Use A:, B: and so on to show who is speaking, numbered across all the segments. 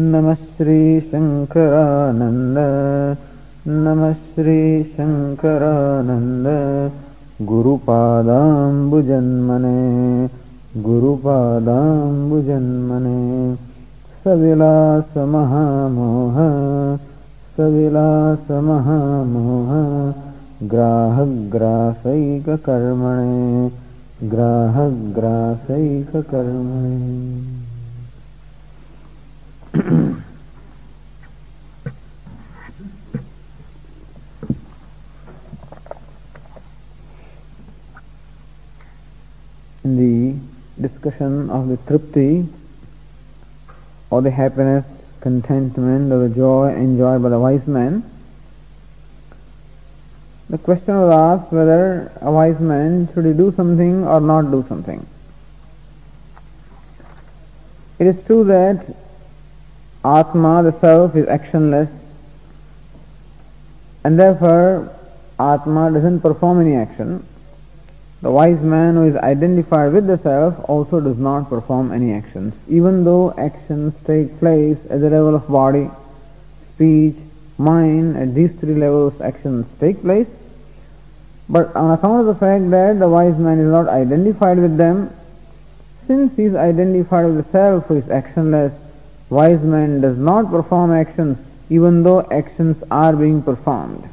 A: नमः श्रीशङ्करानन्द नमः श्रीशङ्करानन्द गुरुपादाम्बुजन्मने। गुरुपादाम्बुजन्मने। सविलासमहामोह। सविलासमहामोह। ग्राहग्रासैककर्मणे। ग्राहग्रासैककर्मणे the discussion of the tripti or the happiness, contentment or the joy enjoyed by the wise man, the question was asked whether a wise man should he do something or not do something. It is true that Atma, the self, is actionless and therefore Atma doesn't perform any action. The wise man who is identified with the self also does not perform any actions, even though actions take place at the level of body, speech, mind, at these three levels actions take place. But on account of the fact that the wise man is not identified with them, since he is identified with the self who is actionless, wise man does not perform actions even though actions are being performed.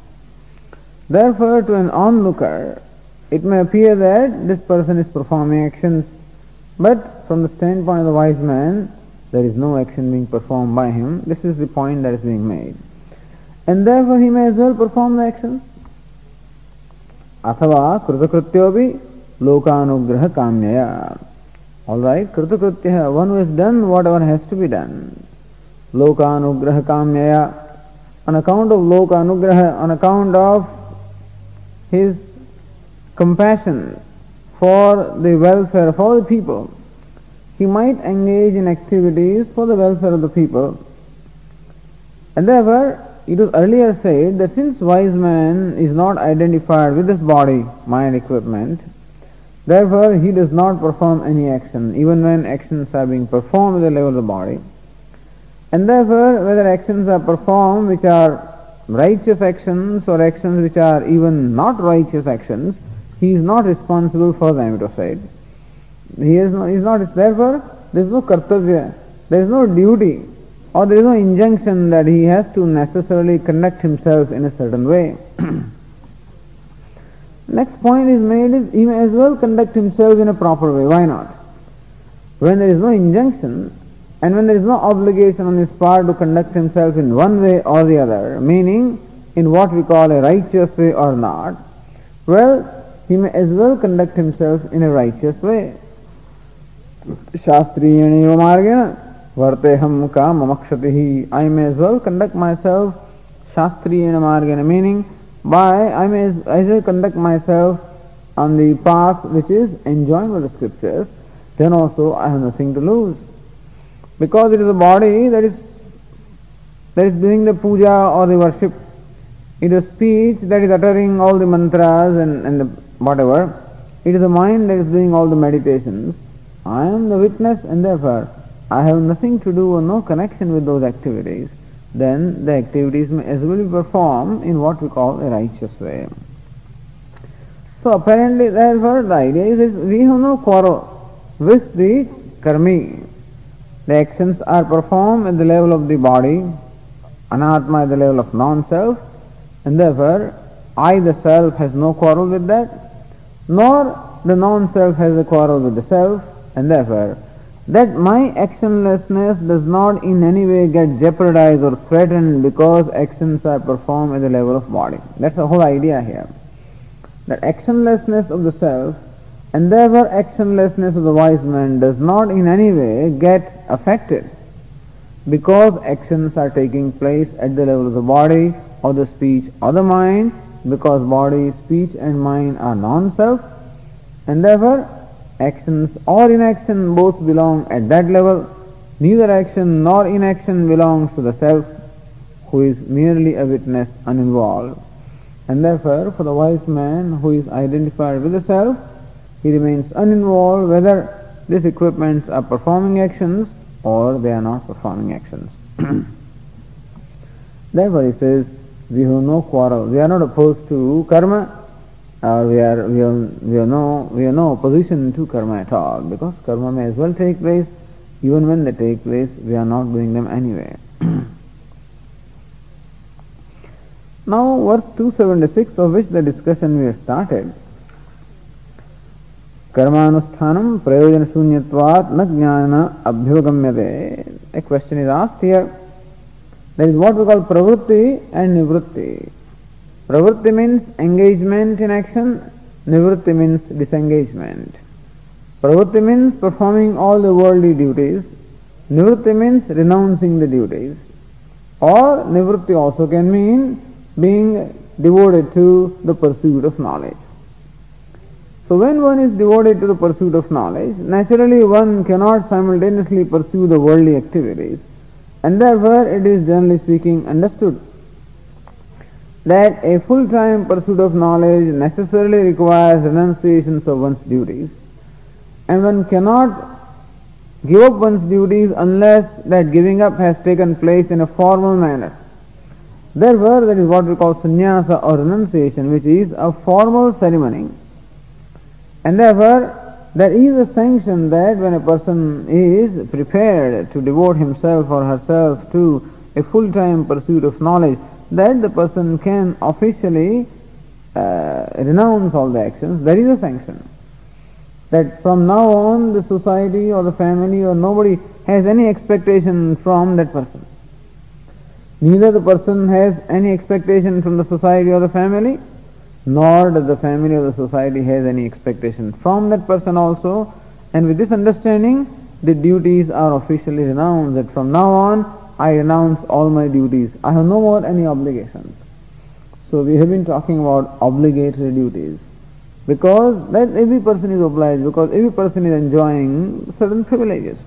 A: Therefore, to an onlooker, it may appear that this person is performing actions, but from the standpoint of the wise man, there is no action being performed by him. This is the point that is being made. And therefore he may as well perform the actions. अथवा कृतकृत्योपि लोकानुग्रह काम्यया Alright, kritakritya, one who has done whatever has to be done. Lokanugraha kamyaya, on account of lokanugraha, on account of his compassion for the welfare of all the people, he might engage in activities for the welfare of the people. And therefore, it was earlier said that since wise man is not identified with this body, mind, equipment, therefore he does not perform any action, even when actions are being performed at the level of the body. And therefore, whether actions are performed which are righteous actions or actions which are even not righteous actions, he is not responsible for the it was. He is not, he is not therefore, there is no kartavya, there is no duty, or there is no injunction that he has to necessarily conduct himself in a certain way. Next point is made is he may as well conduct himself in a proper way. Why not? When there is no injunction and when there is no obligation on his part to conduct himself in one way or the other, meaning in what we call a righteous way or not, well, he may as well conduct himself in a righteous way. Shastriyaniva margena varteham ka mamakshatihi. I may as well conduct myself shastriyana margena, meaning by I may as, as well conduct myself on the path which is enjoying by the scriptures, then also I have nothing to lose. Because it is the body that is that is doing the puja or the worship. It is speech that is uttering all the mantras and, and the whatever. It is the mind that is doing all the meditations. I am the witness and therefore I have nothing to do or no connection with those activities. Then the activities may as well be performed in what we call a righteous way. So apparently therefore the idea is that we have no quarrel with the karmi. The actions are performed at the level of the body, anatma at the level of non-self, and therefore I the self has no quarrel with that, nor the non-self has a quarrel with the self, and therefore that my actionlessness does not in any way get jeopardized or threatened because actions are performed at the level of body. That's the whole idea here. That actionlessness of the self and therefore actionlessness of the wise man does not in any way get affected because actions are taking place at the level of the body or the speech or the mind, because body, speech and mind are non-self, and therefore actions or inaction both belong at that level. Neither action nor inaction belongs to the self, who is merely a witness uninvolved. And therefore, for the wise man who is identified with the self, he remains uninvolved whether these equipments are performing actions or they are not performing actions. Therefore he says, we have no quarrel, we are not opposed to karma, or we are we have, we have no we have no opposition to karma at all, because karma may as well take place, even when they take place, we are not doing them anyway. now verse 276 of which the discussion we have started कर्मानुष्ठानम प्रयोजन शून्यवाद न ज्ञान अभ्युगम्यते A question is asked here. that is what we call pravritti and nivritti. Pravritti means engagement in action, nivritti means disengagement. Pravritti means performing all the worldly duties, nivritti means renouncing the duties. Or nivritti also can mean being devoted to the pursuit of knowledge. So when one is devoted to the pursuit of knowledge, naturally one cannot simultaneously pursue the worldly activities. And therefore it is generally speaking understood that a full-time pursuit of knowledge necessarily requires renunciations of one's duties. And one cannot give up one's duties unless that giving up has taken place in a formal manner. Therefore, that is what we call sannyasa or renunciation, which is a formal ceremony and therefore, there is a sanction that when a person is prepared to devote himself or herself to a full-time pursuit of knowledge, that the person can officially uh, renounce all the actions. There is a sanction. That from now on the society or the family or nobody has any expectation from that person. Neither the person has any expectation from the society or the family, nor does the family or the society has any expectation from that person also. And with this understanding, the duties are officially renounced that from now on I renounce all my duties. I have no more any obligations. So we have been talking about obligatory duties. Because that every person is obliged, because every person is enjoying certain privileges.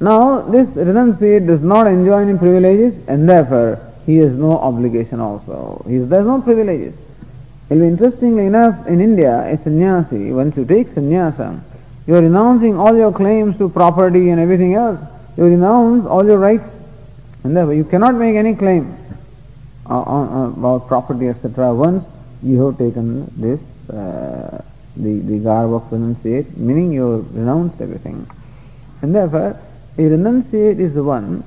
A: Now this renunciate does not enjoy any privileges and therefore he has no obligation also. He there's no privileges. Interestingly enough, in India, a sannyasi, once you take sannyasa, you are renouncing all your claims to property and everything else. You renounce all your rights. And therefore you cannot make any claim uh, uh, about property, etc. Once you have taken this, uh, the, the garb of renunciate, meaning you have renounced everything. And therefore, a renunciate is the one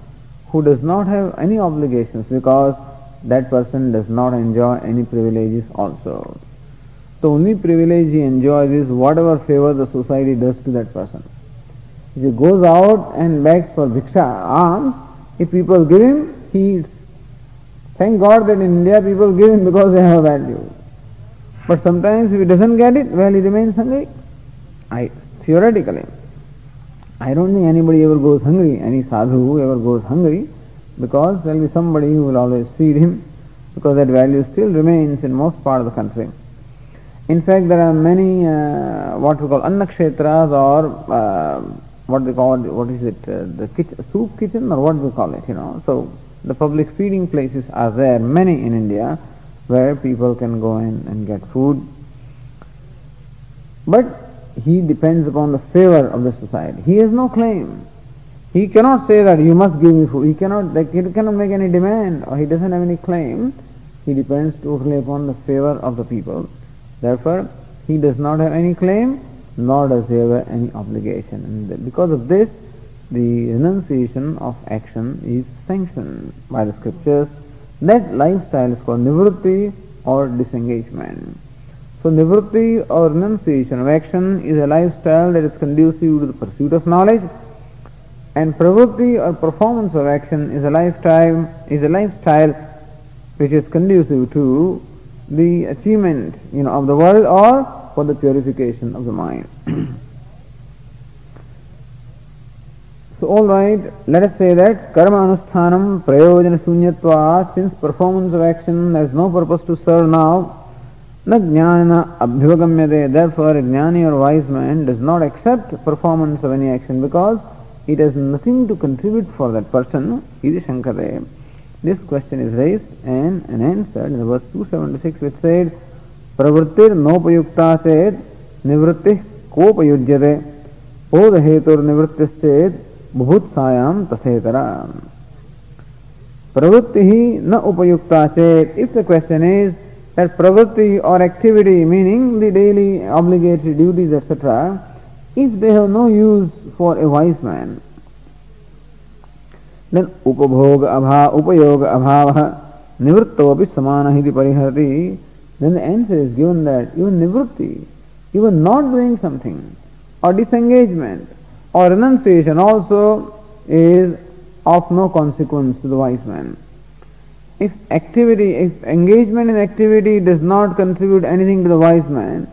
A: who does not have any obligations because that person does not enjoy any privileges also. The only privilege he enjoys is whatever favor the society does to that person. If he goes out and begs for bhiksha, alms, if people give him, he eats. Thank God that in India people give him because they have a value. But sometimes if he doesn't get it, well, he remains hungry. I, theoretically. I don't think anybody ever goes hungry, any sadhu ever goes hungry, because there will be somebody who will always feed him, because that value still remains in most part of the country. In fact, there are many uh, what we call annakshetras or uh, what we call what is it uh, the kitchen, soup kitchen or what do we call it, you know. So the public feeding places are there, many in India, where people can go in and get food. But he depends upon the favor of the society. He has no claim. He cannot say that you must give me food. He cannot, he cannot make any demand or he doesn't have any claim. He depends totally upon the favor of the people. Therefore, he does not have any claim, nor does he have any obligation. And because of this, the renunciation of action is sanctioned by the scriptures. That lifestyle is called nivritti or disengagement. So nivritti or renunciation of action is a lifestyle that is conducive to the pursuit of knowledge and pravritti or performance of action is a lifetime is a lifestyle which is conducive to the achievement you know of the world or for the purification of the mind. So all right, let us say that karma anusthanam prayojana shunyatva, since performance of action has no purpose to serve now, Na jnana abhyavagamyate. Therefore, a jnani or wise man does not accept performance of any action because it has nothing to contribute for that person. Iti Shankare. This question is raised and, an answer in the verse 276 which said, Pravrittir nopayukta chet nivrittih kopayujyate bodhetur nivrittischet bhutsayam tasetara. Pravrtihi na upayukta. If the question is, that pravritti or activity meaning the daily obligatory duties etc if they have no use for a wise man then upabhog abha upayog abhava nivritto api samana hiti parihati then the answer is given that even nivritti even not doing something or disengagement or renunciation also is of no consequence to the wise man. If activity, if engagement in activity does not contribute anything to the wise man,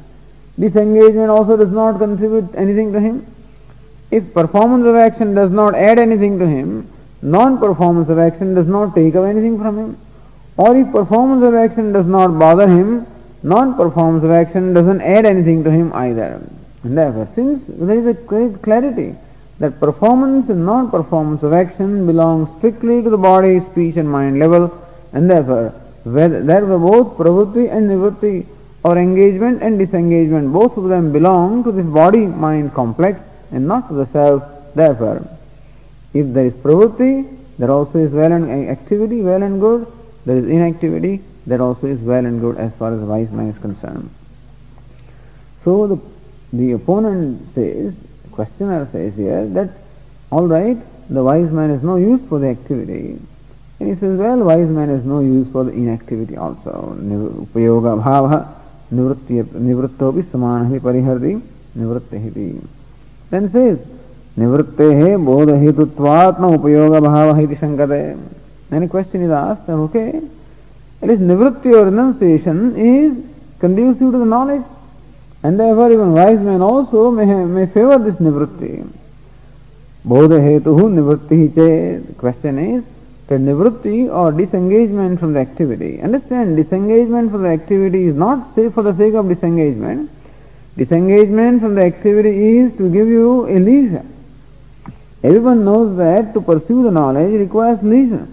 A: disengagement also does not contribute anything to him. If performance of action does not add anything to him, non-performance of action does not take away anything from him. Or if performance of action does not bother him, non-performance of action doesn't add anything to him either. And therefore, since there is a great clarity that performance and non-performance of action belong strictly to the body, speech and mind level, and therefore, whether, therefore both pravritti and nivritti or engagement and disengagement, both of them belong to this body-mind complex and not to the self. Therefore, if there is pravritti, there also is well and activity, well and good. There is inactivity, that also is well and good as far as the wise man is concerned. So the the opponent says, questioner says here that all right, the wise man has no use for the activity. And he says, well, wise man has no use for the inactivity also. Upayoga bhava nivrittopi samanahi pariharti nivrittahiti. Then says, nivrittehe bodha hetutvatma upayoga bhava iti shankate. Then a question is asked, okay, at least nivritti or renunciation is conducive to the knowledge and therefore even wise man also may, may favor this nivritti. Bodha hetuhu nivritti che. The question is that nivritti or disengagement from the activity. Understand, disengagement from the activity is not say for the sake of disengagement. Disengagement from the activity is to give you a leisure. Everyone knows that to pursue the knowledge requires leisure.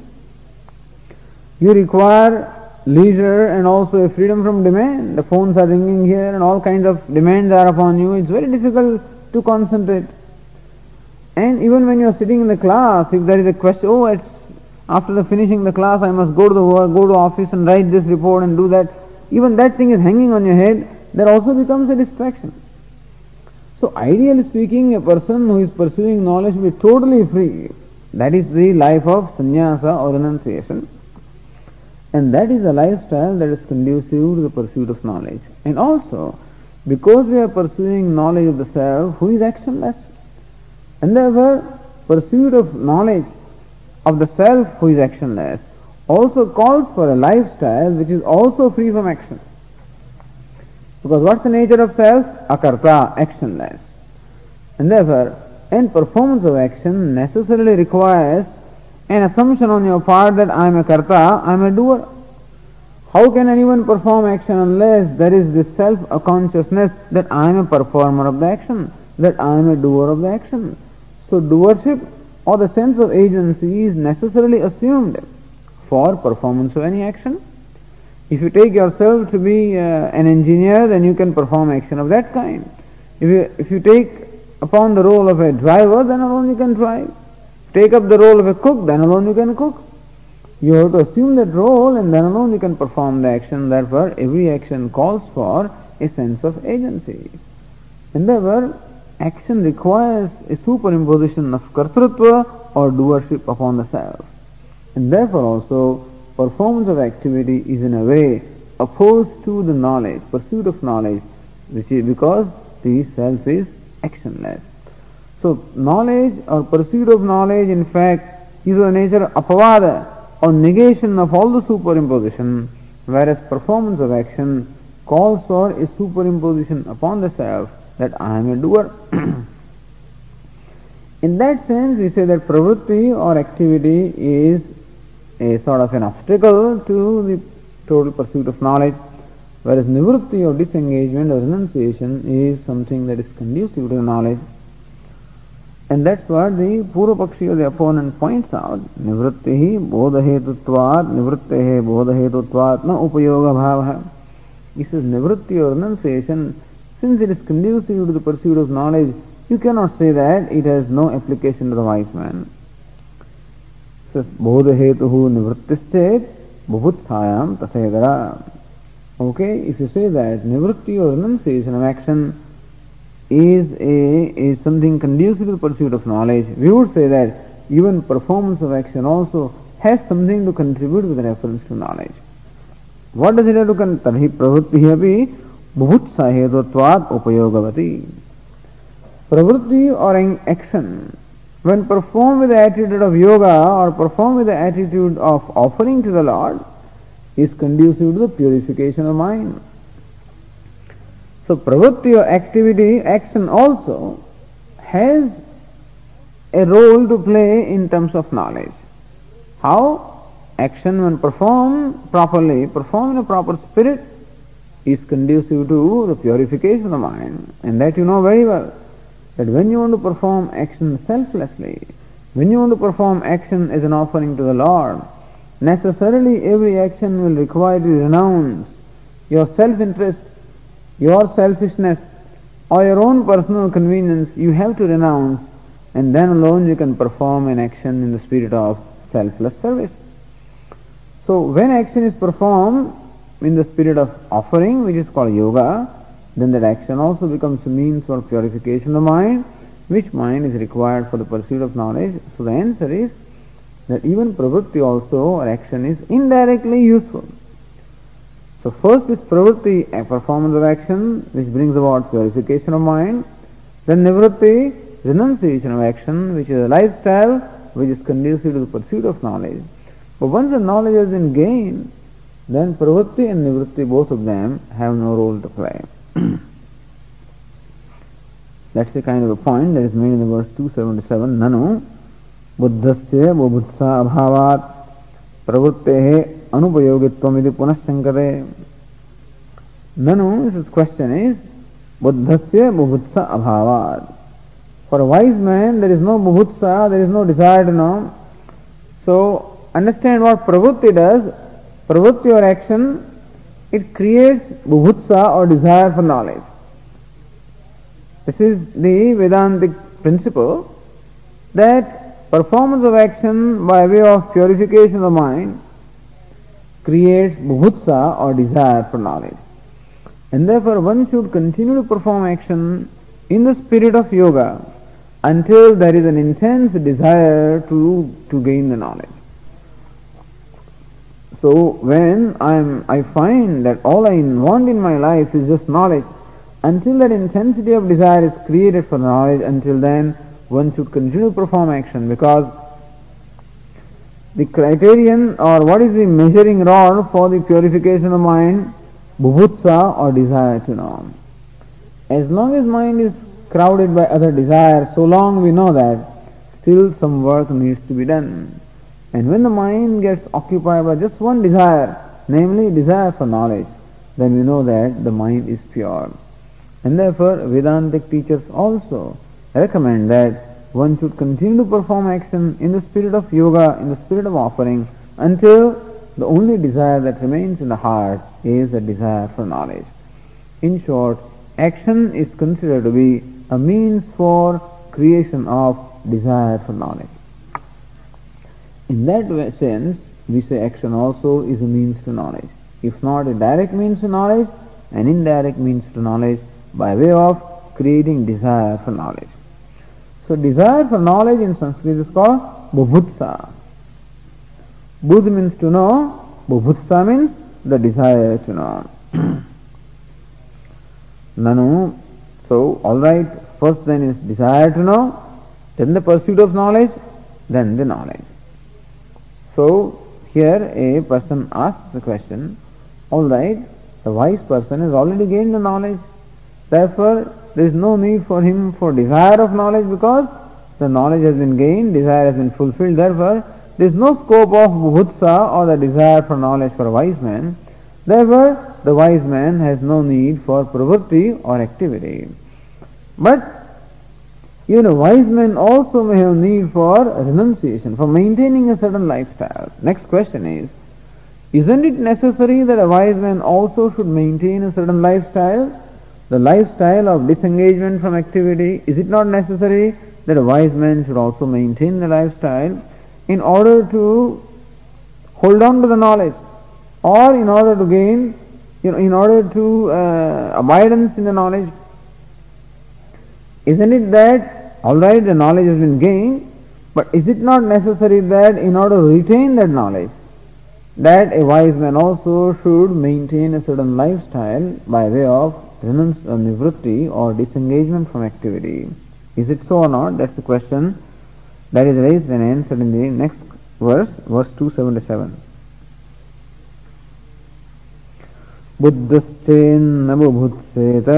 A: You require leisure and also a freedom from demand. The phones are ringing here and all kinds of demands are upon you. It's very difficult to concentrate. And even when you are sitting in the class, if there is a question, oh, it's after the finishing the class, I must go to the work, go to office and write this report and do that. Even that thing is hanging on your head. That also becomes a distraction. So ideally speaking, a person who is pursuing knowledge will be totally free. That is the life of sannyasa or renunciation. And that is a lifestyle that is conducive to the pursuit of knowledge. And also, because we are pursuing knowledge of the self, who is actionless? And therefore, pursuit of knowledge of the self who is actionless also calls for a lifestyle which is also free from action. Because what's the nature of self? Akarta, actionless. And therefore, any performance of action necessarily requires an assumption on your part that I am a karta, I am a doer. How can anyone perform action unless there is this self-consciousness that I am a performer of the action, that I am a doer of the action. So doership or the sense of agency is necessarily assumed for performance of any action. If you take yourself to be uh, an engineer, then you can perform action of that kind. If you, if you take upon the role of a driver, then alone you can drive take up the role of a cook, then alone you can cook. You have to assume that role and then alone you can perform the action. Therefore, every action calls for a sense of agency. And therefore, action requires a superimposition of kartrutva or doership upon the self. And therefore also, performance of activity is in a way opposed to the knowledge, pursuit of knowledge, which is because the self is actionless. So knowledge or pursuit of knowledge in fact is of nature apavada or negation of all the superimposition whereas performance of action calls for a superimposition upon the self that I am a doer. In that sense, we say that pravritti or activity is a sort of an obstacle to the total pursuit of knowledge, whereas nivritti or disengagement or renunciation is something that is conducive to knowledge. And that's what the Purvapakshi or the opponent points out. Nivrittihi bodhahetutvat, nivrittehe bodhahetutvat na upayoga bhava. He says nivritti or renunciation, since it is conducive to the pursuit of knowledge, you cannot say that it has no application to the wise man. Says bodhahetuhu nivrittischet bhubutsayam tasedara. Okay, if you say that nivritti or renunciation of action is a is something conducive to the pursuit of knowledge, we would say that even performance of action also has something to contribute with reference to knowledge. What does it have to contribute? बुभुत्सा हेतुत्वात् उपयोगवती pravritti or action when performed with the attitude of yoga or performed with the attitude of offering to the Lord is conducive to the purification of mind. So pravritti or activity, action also has a role to play in terms of knowledge. How? Action when performed properly, performed in a proper spirit, is conducive to the purification of the mind. And that you know very well. That when you want to perform action selflessly, when you want to perform action as an offering to the Lord, necessarily every action will require you to renounce your self-interest your selfishness or your own personal convenience you have to renounce and then alone you can perform an action in the spirit of selfless service. So when action is performed in the spirit of offering which is called yoga, then that action also becomes a means for purification of mind which mind is required for the pursuit of knowledge. So the answer is that even pravritti also or action is indirectly useful. So first is pravritti, a performance of action which brings about purification of mind. Then nivritti, renunciation of action which is a lifestyle which is conducive to the pursuit of knowledge. But once the knowledge has been gained, then pravritti and nivritti, both of them, have no role to play. That's the kind of a point that is made in the verse 277. Nanu buddhasya bubutsa abhavat pravrittehe anupayogitvam iti punashankare. Nanu, this question is, buddhasya bubutsa abhavat. For a wise man, there is no bubutsa, there is no desire to know. So, understand what pravritti does, pravritti or action it creates bubutsa or desire for knowledge this is the vedantic principle that performance of action by way of purification of mind creates bhutsa or desire for knowledge. And therefore one should continue to perform action in the spirit of yoga until there is an intense desire to, to gain the knowledge. So when I'm, I find that all I want in my life is just knowledge, until that intensity of desire is created for knowledge, until then one should continue to perform action because the criterion or what is the measuring rod for the purification of mind? Bhubutsa or desire to know. As long as mind is crowded by other desires, so long we know that still some work needs to be done. And when the mind gets occupied by just one desire, namely desire for knowledge, then we know that the mind is pure. And therefore Vedantic teachers also recommend that one should continue to perform action in the spirit of yoga, in the spirit of offering, until the only desire that remains in the heart is a desire for knowledge. In short, action is considered to be a means for creation of desire for knowledge. In that sense, we say action also is a means to knowledge. If not a direct means to knowledge, an indirect means to knowledge by way of creating desire for knowledge. So desire for knowledge in Sanskrit is called bubhutsa. Budh means to know, bubhutsa means the desire to know. Nanu, so alright, first then is desire to know, then the pursuit of knowledge, then the knowledge. So here a person asks the question, alright, the wise person has already gained the knowledge, therefore there is no need for him for desire of knowledge because the knowledge has been gained, desire has been fulfilled. Therefore, there is no scope of bhutsa or the desire for knowledge for a wise man. Therefore, the wise man has no need for pravritti or activity. But even a wise man also may have need for renunciation, for maintaining a certain lifestyle. Next question is, isn't it necessary that a wise man also should maintain a certain lifestyle? The lifestyle of disengagement from activity, is it not necessary that a wise man should also maintain the lifestyle in order to hold on to the knowledge or in order to gain, you know, in order to uh, abidance in the knowledge? Isn't it that, alright, the knowledge has been gained, but is it not necessary that in order to retain that knowledge, that a wise man also should maintain a certain lifestyle by way of renunce or nivritti or disengagement from activity. Is it so or not? That's the question that is raised and answered in the next verse, verse 277. बुद्धश्चेन्न बुभुत्सेत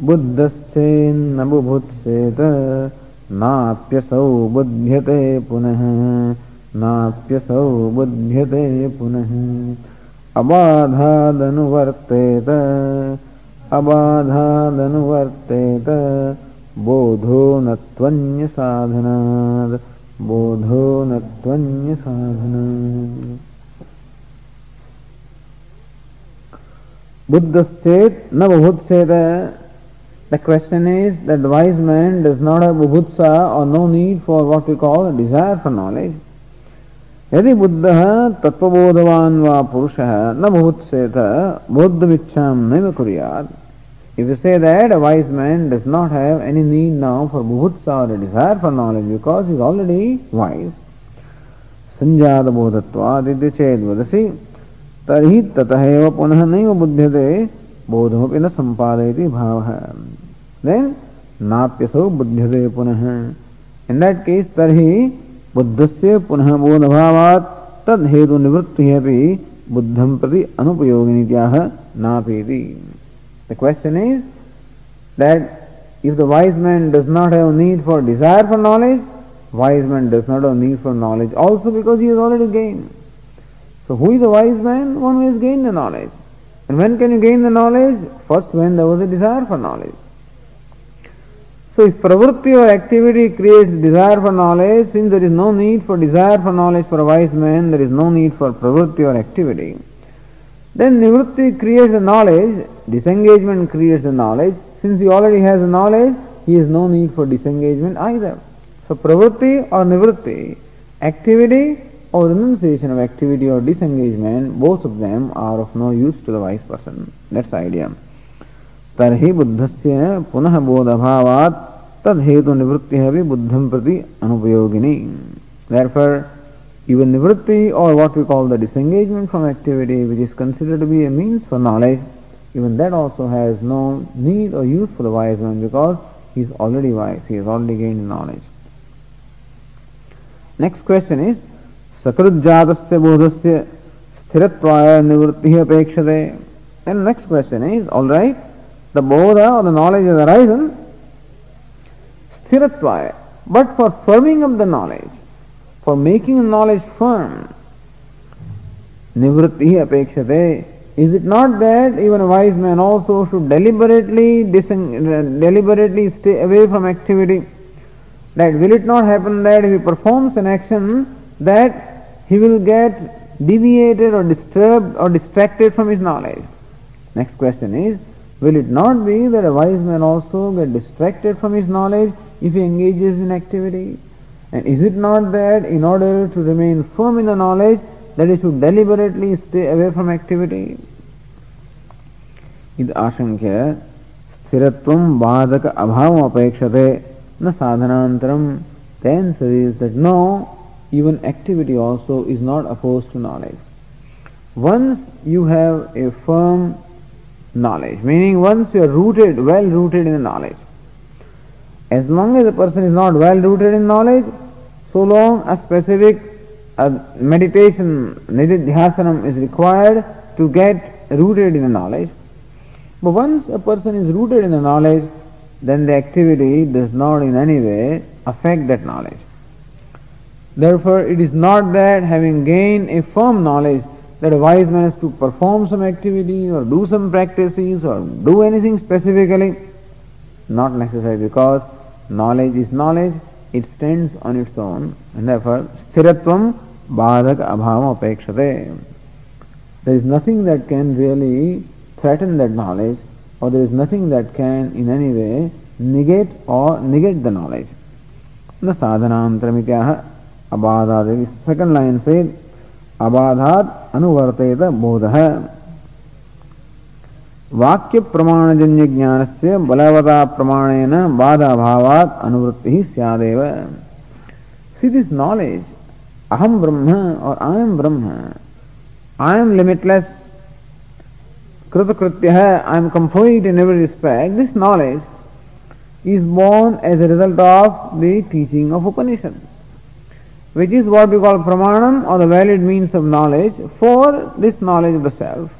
A: बुद्धश्चेन्न बुभुत्सेत नाप्यसौ बुध्यते पुनः। नाप्यसौ बुध्यते पुनः। अबाधादनुवर्तेत। अबाधादनुवर्तेत। बोधो न त्वन्यसाधनात् बोधो न त्वन्यसाधनात् Buddhaschet na bubhutseta. The question is that the wise man does not have bubhutsa or no need for what we call a desire for knowledge. यदि बुद्ध तत्वबोधवान व पुरुष न बुभुत्सेत बोधमिच्छाम नैव कुर्यात् If you say that a wise man does not have any need now for bhutsa or a desire for knowledge because he is already wise, संजात बोधत्वाद चेद वदसी तरी ततः एव पुनः नैव बुध्यते बोधमपि न संपादयति भावः then नाप्यसो बुद्ध्यते पुनः। इन दैट केस तरी बुद्धस्य पुनः बोधभावात् तद हेतु निवृत्ति अपि बुद्धं प्रति अनुपयोगिनीत्याह नापेति। The question is that if the wise man does not have need for desire for knowledge wise man does not have need for knowledge also because he is already gain so who is the wise man one who is gain the knowledge And when can you gain the knowledge? First, when there was a desire for knowledge. So if pravritti or activity creates desire for knowledge, since there is no need for desire for knowledge for a wise man, there is no need for pravritti or activity. Then nivritti creates the knowledge, disengagement creates the knowledge. Since he already has the knowledge, he has no need for disengagement either. So pravritti or nivritti, activity or renunciation of activity or disengagement, both of them are of no use to the wise person. That's the idea. तर्हि बुद्धस्य पुनः बोधभावात् तद हेतु निवृत्ति भी बुद्धम प्रति अनुपयोगिनी Therefore, Even nivritti or what we call the disengagement from activity which is considered to be a means for knowledge, even that also has no need or use for the wise man because he is already wise, he has already gained knowledge. Next question is सकृज्जातस्य बोधस्य स्थिरत्वाय निवृत्तिः अपेक्षते Then next question is, all right, the bodha or the knowledge has arisen, sthiratvaya, but for firming up the knowledge, for making knowledge firm. Nivritti apekshate. Is it not that even a wise man also should deliberately deliberately stay away from activity? That will it not happen that if he performs an action that he will get deviated or disturbed or distracted from his knowledge? Next question is, will it not be that a wise man also get distracted from his knowledge if he engages in activity? And is it not that in order to remain firm in the knowledge, that he should deliberately stay away from activity? ashankya sthirattvam badaka abhavam apekshate na sadhanantaram the answer is that no even activity also is not opposed to knowledge once you have a firm knowledge meaning once you are rooted well rooted in the knowledge as long as a person is not well rooted in knowledge, so long a specific uh, meditation, nididhyasanam is required to get rooted in the knowledge. But once a person is rooted in the knowledge, then the activity does not in any way affect that knowledge. Therefore, it is not that having gained a firm knowledge that a wise man has to perform some activity or do some practices or do anything specifically. Not necessary because knowledge is knowledge, it stands on its own and therefore sthiratvam badak abhava apekshate. There is nothing that can really threaten that knowledge or there is nothing that can in any way negate or negate the knowledge. The sadhanantaramikyaha abadad. Second line says अबाधात अनुवर्तेत बोध वाक्य प्रमाण जन्य ज्ञान से बलवता प्रमाण वाद अभाव अनुवृत्ति ही सियादेव। सी दिस नॉलेज अहम ब्रह्म और I am Brahma. I am limitless कृत कृत्य है I am complete in every respect this knowledge is born as a result of the teaching of Upanishad which is what you call प्रमाणम or the valid means of knowledge for this knowledge the self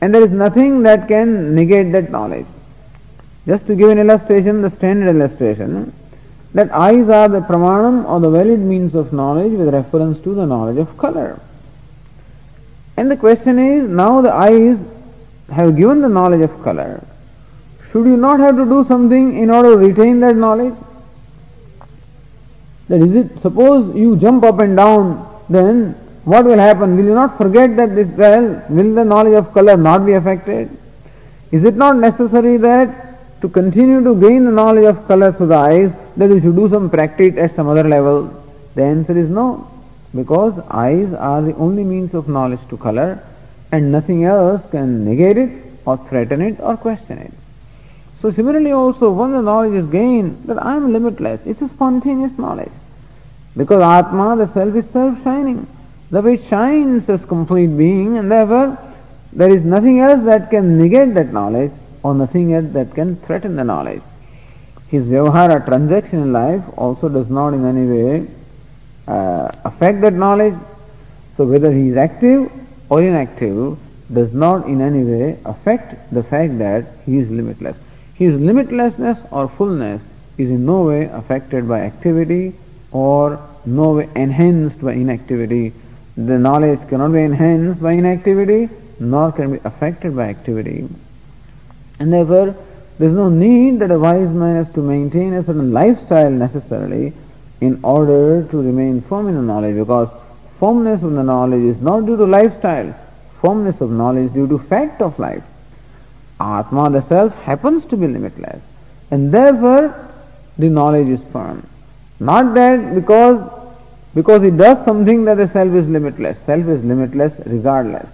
A: And there is nothing that can negate that knowledge. Just to give an illustration, the standard illustration, that eyes are the pramanam or the valid means of knowledge with reference to the knowledge of color. And the question is, now the eyes have given the knowledge of color. Should you not have to do something in order to retain that knowledge? That is it, suppose you jump up and down, then what will happen? Will you not forget that this, well, will the knowledge of color not be affected? Is it not necessary that to continue to gain the knowledge of color through the eyes, that you should do some practice at some other level? The answer is no, because eyes are the only means of knowledge to color and nothing else can negate it or threaten it or question it. So similarly also, when the knowledge is gained that I am limitless, it's a spontaneous knowledge. Because Atma, the self, is self-shining. The way shines as complete being and therefore there is nothing else that can negate that knowledge or nothing else that can threaten the knowledge. His vyavahara transaction in life also does not in any way uh, affect that knowledge. So whether he is active or inactive does not in any way affect the fact that he is limitless. His limitlessness or fullness is in no way affected by activity or no way enhanced by inactivity. The knowledge cannot be enhanced by inactivity nor can be affected by activity. And therefore, there is no need that a wise man has to maintain a certain lifestyle necessarily in order to remain firm in the knowledge because firmness of the knowledge is not due to lifestyle, firmness of knowledge due to fact of life. Atma, the self, happens to be limitless and therefore the knowledge is firm. Not that because because it does something that the self is limitless. Self is limitless regardless.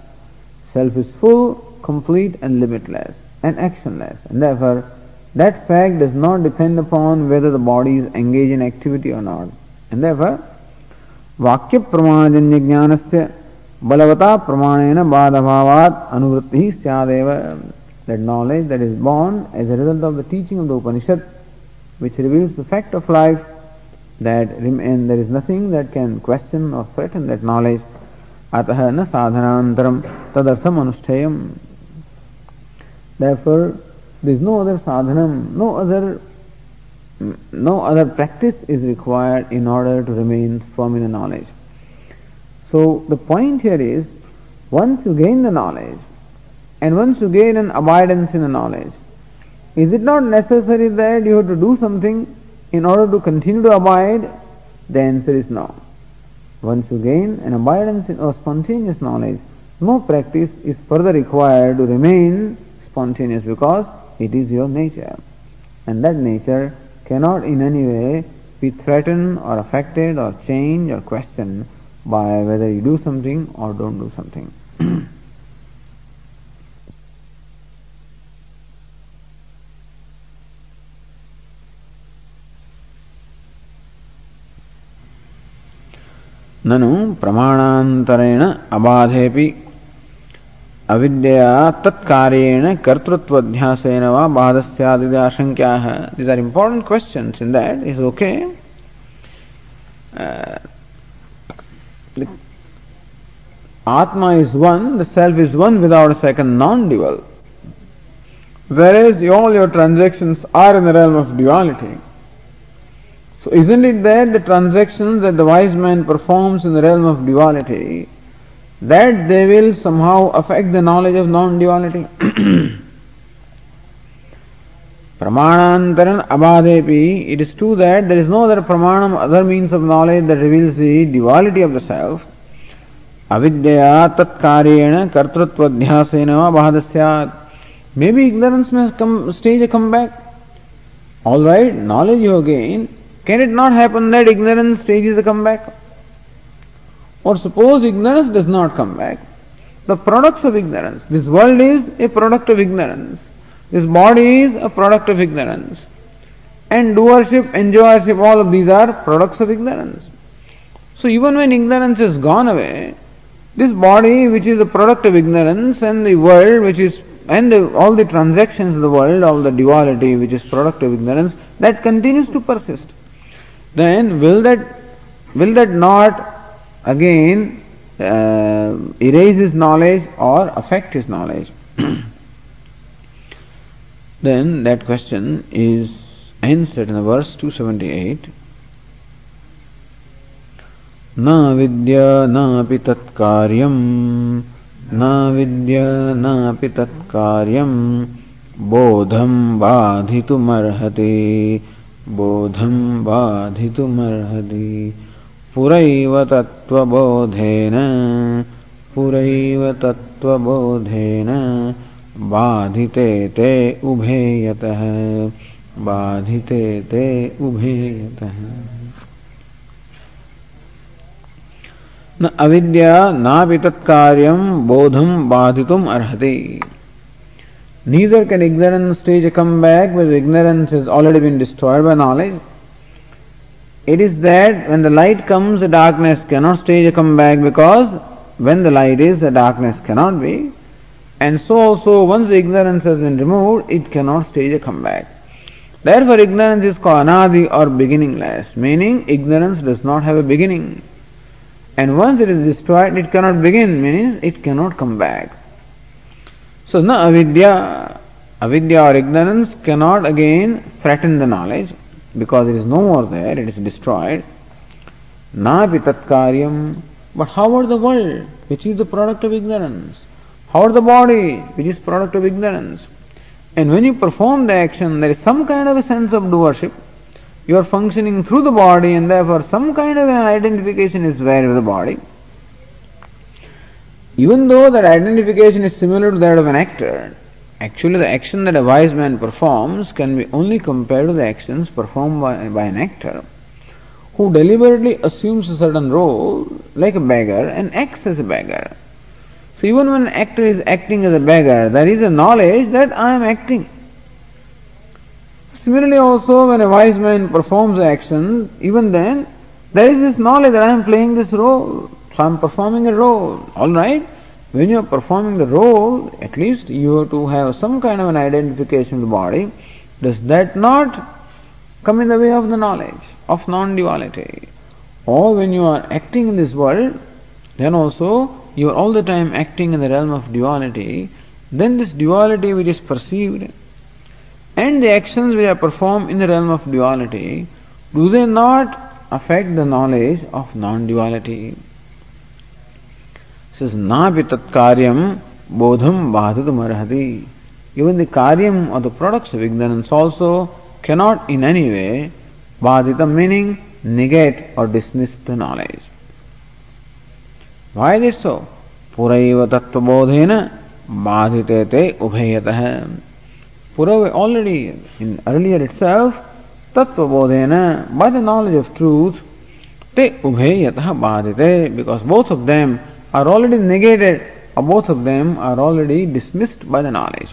A: Self is full, complete and limitless and actionless. And therefore that fact does not depend upon whether the body is engaged in activity or not. And therefore वाक्य प्रमाणजन्य ज्ञान से बलवता प्रमाणेन बाधभावात अनुवृत्ति सदैव that knowledge that is born as a result of the teaching of the Upanishad which reveals the fact of life that and there is nothing that can question or threaten that knowledge. Atah na sadhanantaram tadartham anushtayam therefore there is no other sadhanam no other no other practice is required in order to remain firm in the knowledge. So the point here is once you gain the knowledge and once you gain an abidance in the knowledge is it not necessary that you have to do something in order to continue to abide? The answer is no. Once you gain an abidance or spontaneous knowledge, no practice is further required to remain spontaneous because it is your nature. And that nature cannot in any way be threatened or affected or changed or questioned by whether you do something or don't do something. ननु प्रमाणांतरेण अबाधेपि अविद्या तत्कार्येण कर्तृत्वाध्यासेन वा बाधः स्यादिति आशङ्क्याः these are important questions in that is okay atma is one the self is one without second non dual where is all your transactions are in the realm of duality. So isn't it that the transactions that the wise man performs in the realm of duality, that they will somehow affect the knowledge of non-duality? Pramanantaran abadepi, it is true that there is no other pramanam, other means of knowledge that reveals the duality of the self. Avidya tatkaryena kartrutva va bahadasyat. Maybe ignorance may come, stage a comeback. Alright, knowledge you gain. Can it not happen that ignorance stages a comeback? Or suppose ignorance does not come back. The products of ignorance. This world is a product of ignorance. This body is a product of ignorance. And doership, enjoyership, all of these are products of ignorance. So even when ignorance is gone away, this body which is a product of ignorance and the world which is and the, all the transactions of the world, all the duality which is product of ignorance, that continues to persist Then will that will that not again uh, erase his knowledge or affect his knowledge? then that question is answered in the verse 278. न विद्या नापि तत्कार्यम् न विद्या नापि तत्कार्यम् बोधं बाधितुमर्हति बोधं बाधितुमर्हति। पुरैव तत्त्वबोधेन पुरैव तत्त्वबोधेन बाधिते ते उभे यतः बाधिते ते उभे यतः न अविद्या नापि तत्कार्यम बोधम बाधितुम अर्हति Neither can ignorance stage a comeback when ignorance has already been destroyed by knowledge. It is that when the light comes, the darkness cannot stage a comeback because when the light is, the darkness cannot be. And so also, once the ignorance has been removed, it cannot stage a comeback. Therefore, ignorance is called anadi or beginningless, meaning ignorance does not have a beginning. And once it is destroyed, it cannot begin, meaning it cannot come back. So, now avidya, avidya or ignorance cannot again threaten the knowledge because it is no more there, it is destroyed. Na karyam, but how about the world, which is the product of ignorance? or the body, which is product of ignorance. And when you perform the action, there is some kind of a sense of doership. You are functioning through the body, and therefore some kind of an identification is there with the body. Even though that identification is similar to that of an actor, actually the action that a wise man performs can be only compared to the actions performed by, by an actor who deliberately assumes a certain role like a beggar and acts as a beggar. So even when an actor is acting as a beggar, there is a knowledge that I am acting. Similarly also when a wise man performs action, even then there is this knowledge that I am playing this role. So I am performing a role. Alright? When you are performing the role, at least you have to have some kind of an identification with the body. Does that not come in the way of the knowledge of non-duality? Or when you are acting in this world, then also you are all the time acting in the realm of duality, then this duality which is perceived and the actions which are performed in the realm of duality, do they not affect the knowledge of non-duality? ना भी तत्कार्यम बोधम बाधित मरहती even the karyam the products of ignorance also cannot in any way badhita meaning negate or dismiss the knowledge why did so पुरैव तत्व बोधेन बाधिते ते उभयत। ऑलरेडी इन अर्लियर इट्स तत्व by the knowledge of truth ते उभयत बाधिते because both of them are already negated, or both of them are already dismissed by the knowledge.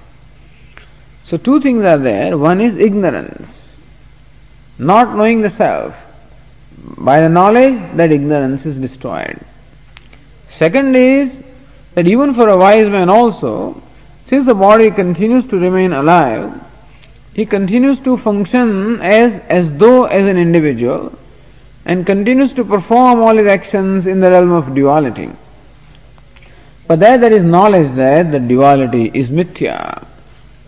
A: So two things are there. One is ignorance, not knowing the self. By the knowledge, that ignorance is destroyed. Second is that even for a wise man also, since the body continues to remain alive, he continues to function as, as though as an individual and continues to perform all his actions in the realm of duality. But there there is knowledge that the duality is mithya.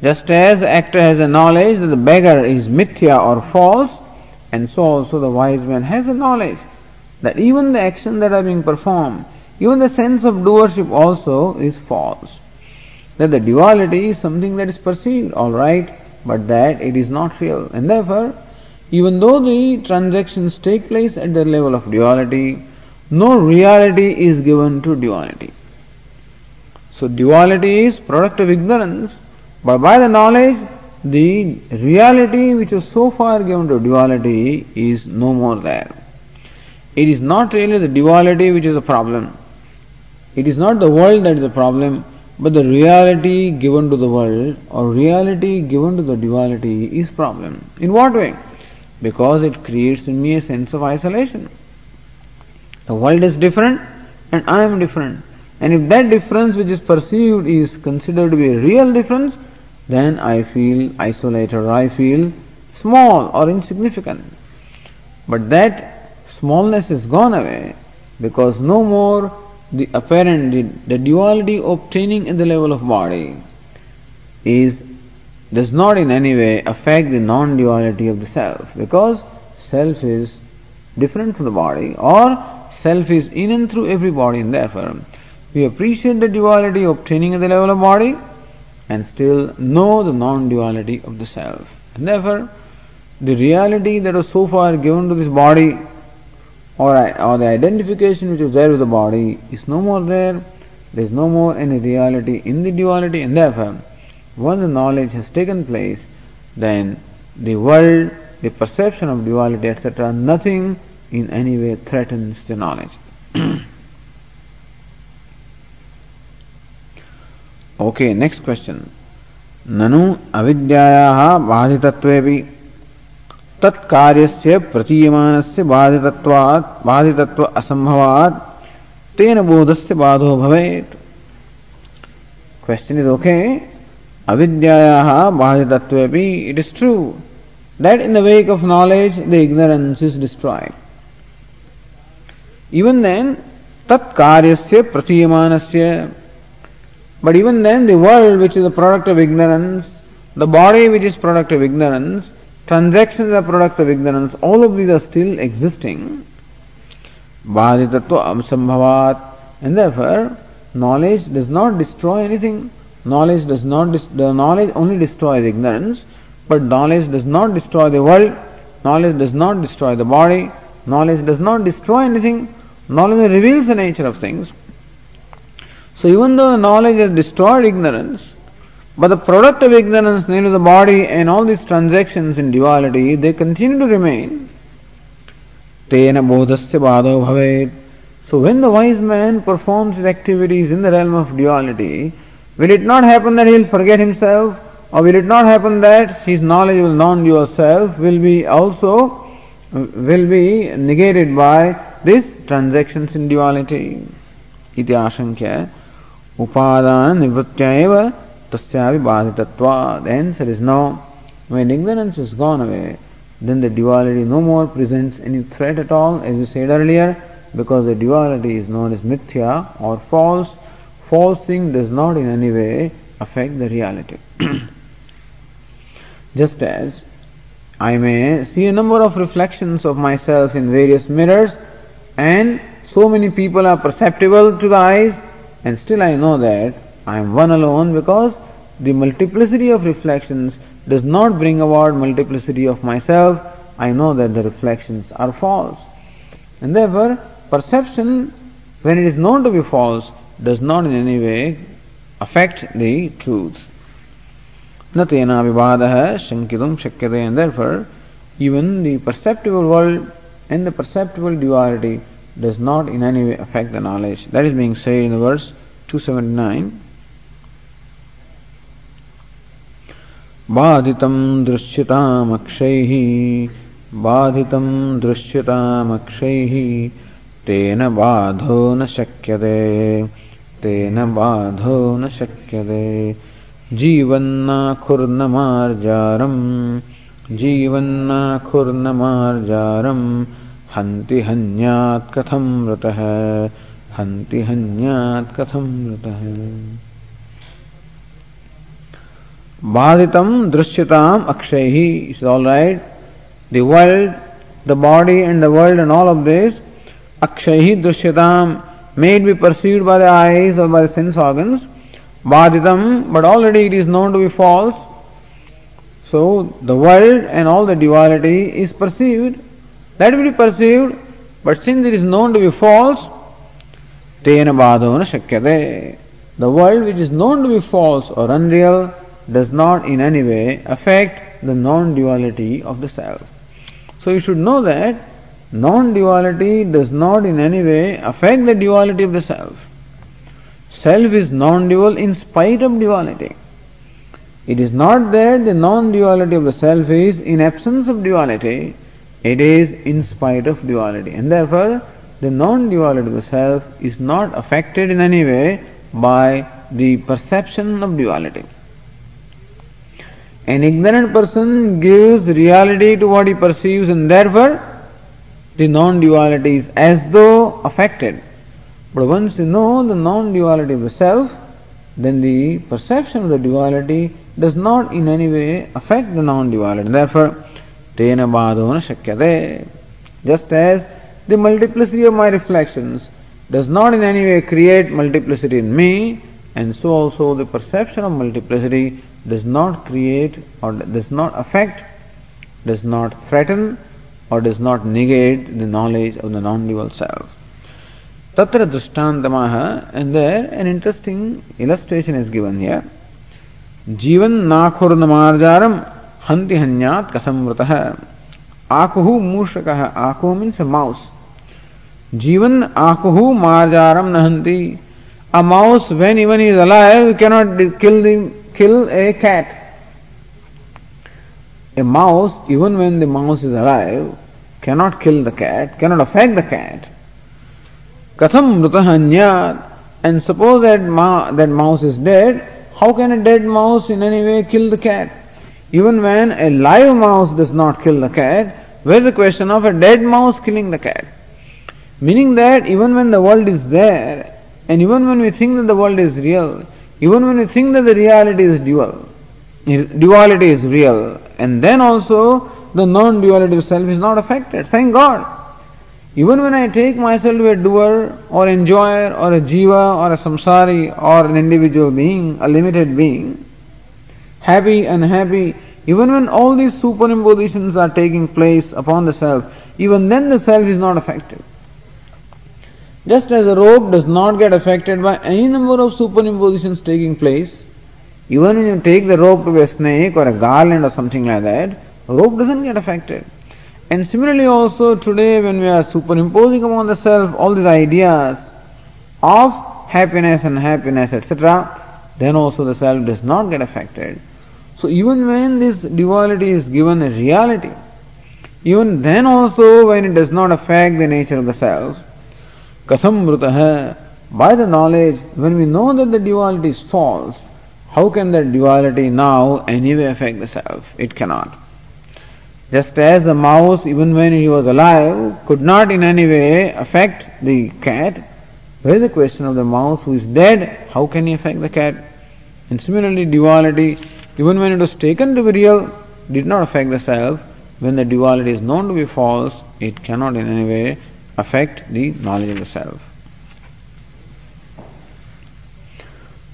A: Just as the actor has a knowledge that the beggar is mithya or false, And so also the wise man has a knowledge that even the actions that are being performed, even the sense of doership also is false. That the duality is something that is perceived, alright, but that it is not real. And therefore, even though the transactions take place at the level of duality, no reality is given to duality. So duality is product of ignorance, but by the knowledge, the reality which was so far given to duality is no more there. It is not really the duality which is a problem. It is not the world that is a problem, but the reality given to the world or reality given to the duality is problem. In what way? Because it creates in me a sense of isolation. The world is different and I am different. And if that difference which is perceived is considered to be a real difference, then I feel isolated or I feel small or insignificant. But that smallness is gone away because no more the apparent, the, the duality obtaining at the level of body is does not in any way affect the non-duality of the self because self is different from the body or self is in and through every body and therefore we appreciate the duality obtaining at the level of body and still know the non-duality of the self. And therefore, the reality that was so far given to this body or, or the identification which was there with the body is no more there. There is no more any reality in the duality and therefore, once the knowledge has taken place, then the world, the perception of duality, etc., nothing in any way threatens the knowledge. Okay next question ननु अविद्यायाः बाधितत्वेपि तत्कार्यस्य प्रतीयमानस्य बाधितत्वात् बाधितत्व असंभवात् तेन बोधस्य बाधो भवेत्। Question is okay अविद्यायाः बाधितत्वेपि it is true that in the wake of knowledge, the ignorance is destroyed. Even then tat karyasya But even then, the world which is a product of ignorance, the body which is product of ignorance, transactions are product of ignorance, all of these are still existing. And therefore, knowledge does not destroy anything. Knowledge does not, dis- the knowledge only destroys ignorance, but knowledge does not destroy the world, knowledge does not destroy the body, knowledge does not destroy anything, knowledge reveals the nature of things. So even though the knowledge has destroyed ignorance, but the product of ignorance, namely the body and all these transactions in duality, they continue to remain. Tena bodhasya bado bhavet. So when the wise man performs his activities in the realm of duality, will it not happen that he will forget himself? Or will it not happen that his knowledge of non-dual self will be also, will be negated by these transactions in duality? Iti ashankya upadana nivrityaiva tasyavi badhitatva. The answer is no. When ignorance is gone away, then the duality no more presents any threat at all, as we said earlier, because the duality is known as mithya or false. False thing does not in any way affect the reality. Just as I may see a number of reflections of myself in various mirrors, and so many people are perceptible to the eyes, and still I know that I am one alone because the multiplicity of reflections does not bring about multiplicity of myself. I know that the reflections are false. And therefore, perception, when it is known to be false, does not in any way affect the truth. न तेना विवादः शंकितुम शक्यते and therefore even the perceptible world and the perceptible duality Does not in any way affect the knowledge. That is being said in the verse 279. बाधितं दृश्यतामक्षैः बाधितं दृश्यतामक्षैः तेन बाधो न शक्यते तेन बाधो न शक्यते जीवन्नाखुर्नमार्जारम् जीवन्नाखुर्नमार्जारम् हन्ति हन्यात् कथं मृतः? हन्ति हन्यात् कथं मृतः? बाधितं दृश्यताम् अक्षैः is all right the world the body and the world and all of this अक्षैः दृश्यताम् made be perceived by the eyes or by the sense organs बाधितं but already it is known to be so the world and all the duality is perceived That will be perceived, but since it is known to be false, tena badona. The world which is known to be false or unreal does not in any way affect the non duality of the self. So you should know that non duality does not in any way affect the duality of the self. Self is non dual in spite of duality. It is not that the non duality of the self is in absence of duality, it is in spite of duality. And therefore, the non duality of the self is not affected in any way by the perception of duality. An ignorant person gives reality to what he perceives and therefore the non duality is as though affected. But once you know the non duality of the self, then the perception of the duality does not in any way affect the non duality. Therefore, tena shakyate. Just as the multiplicity of my reflections does not in any way create multiplicity in me, and so also the perception of multiplicity does not create or does not affect, does not threaten, or does not negate the knowledge of the non-dual self. Tatra drishtantamaha, and there an interesting illustration is given here. Jivan nakhurnamarjaram हंति हन्यात कसम व्रत आकुहु मूषक, आको means mouse जीवन आकुहु मार्जारम न हंती a mouse when even is alive can not kill kill a cat a mouse even when the mouse is alive cannot kill the cat cannot affect the cat कथम मृत अन्यात? And suppose that mouse is dead how can a dead mouse in any way kill the cat even when a live mouse does not kill the cat where is the question of a dead mouse killing the cat Meaning that even when the world is there, and even when we think that the world is real, even when we think that the reality is dual, duality is real, and then also the non duality self is not affected. Thank God. Even when I take myself to a doer or enjoyer or a jiva or a samsari or an individual being, a limited being, happy, unhappy, even when all these superimpositions are taking place upon the self, even then the self is not affected. Just as a rope does not get affected by any number of superimpositions taking place, even when you take the rope to be a snake or a garland or something like that, rope doesn't get affected. And similarly also today when we are superimposing upon the self all these ideas of happiness and happiness etc., then also the self does not get affected. So even when this duality is given a reality, even then also when it does not affect the nature of the self, Katham Vrutah, by the knowledge, when we know that the duality is false, how can that duality now anyway affect the self? It cannot. Just as the mouse, even when he was alive, could not in any way affect the cat, where is the question of the mouse who is dead? How can he affect the cat? And similarly, duality, even when it was taken to be real, did not affect the self. When the duality is known to be false, it cannot in any way affect the knowledge of the self.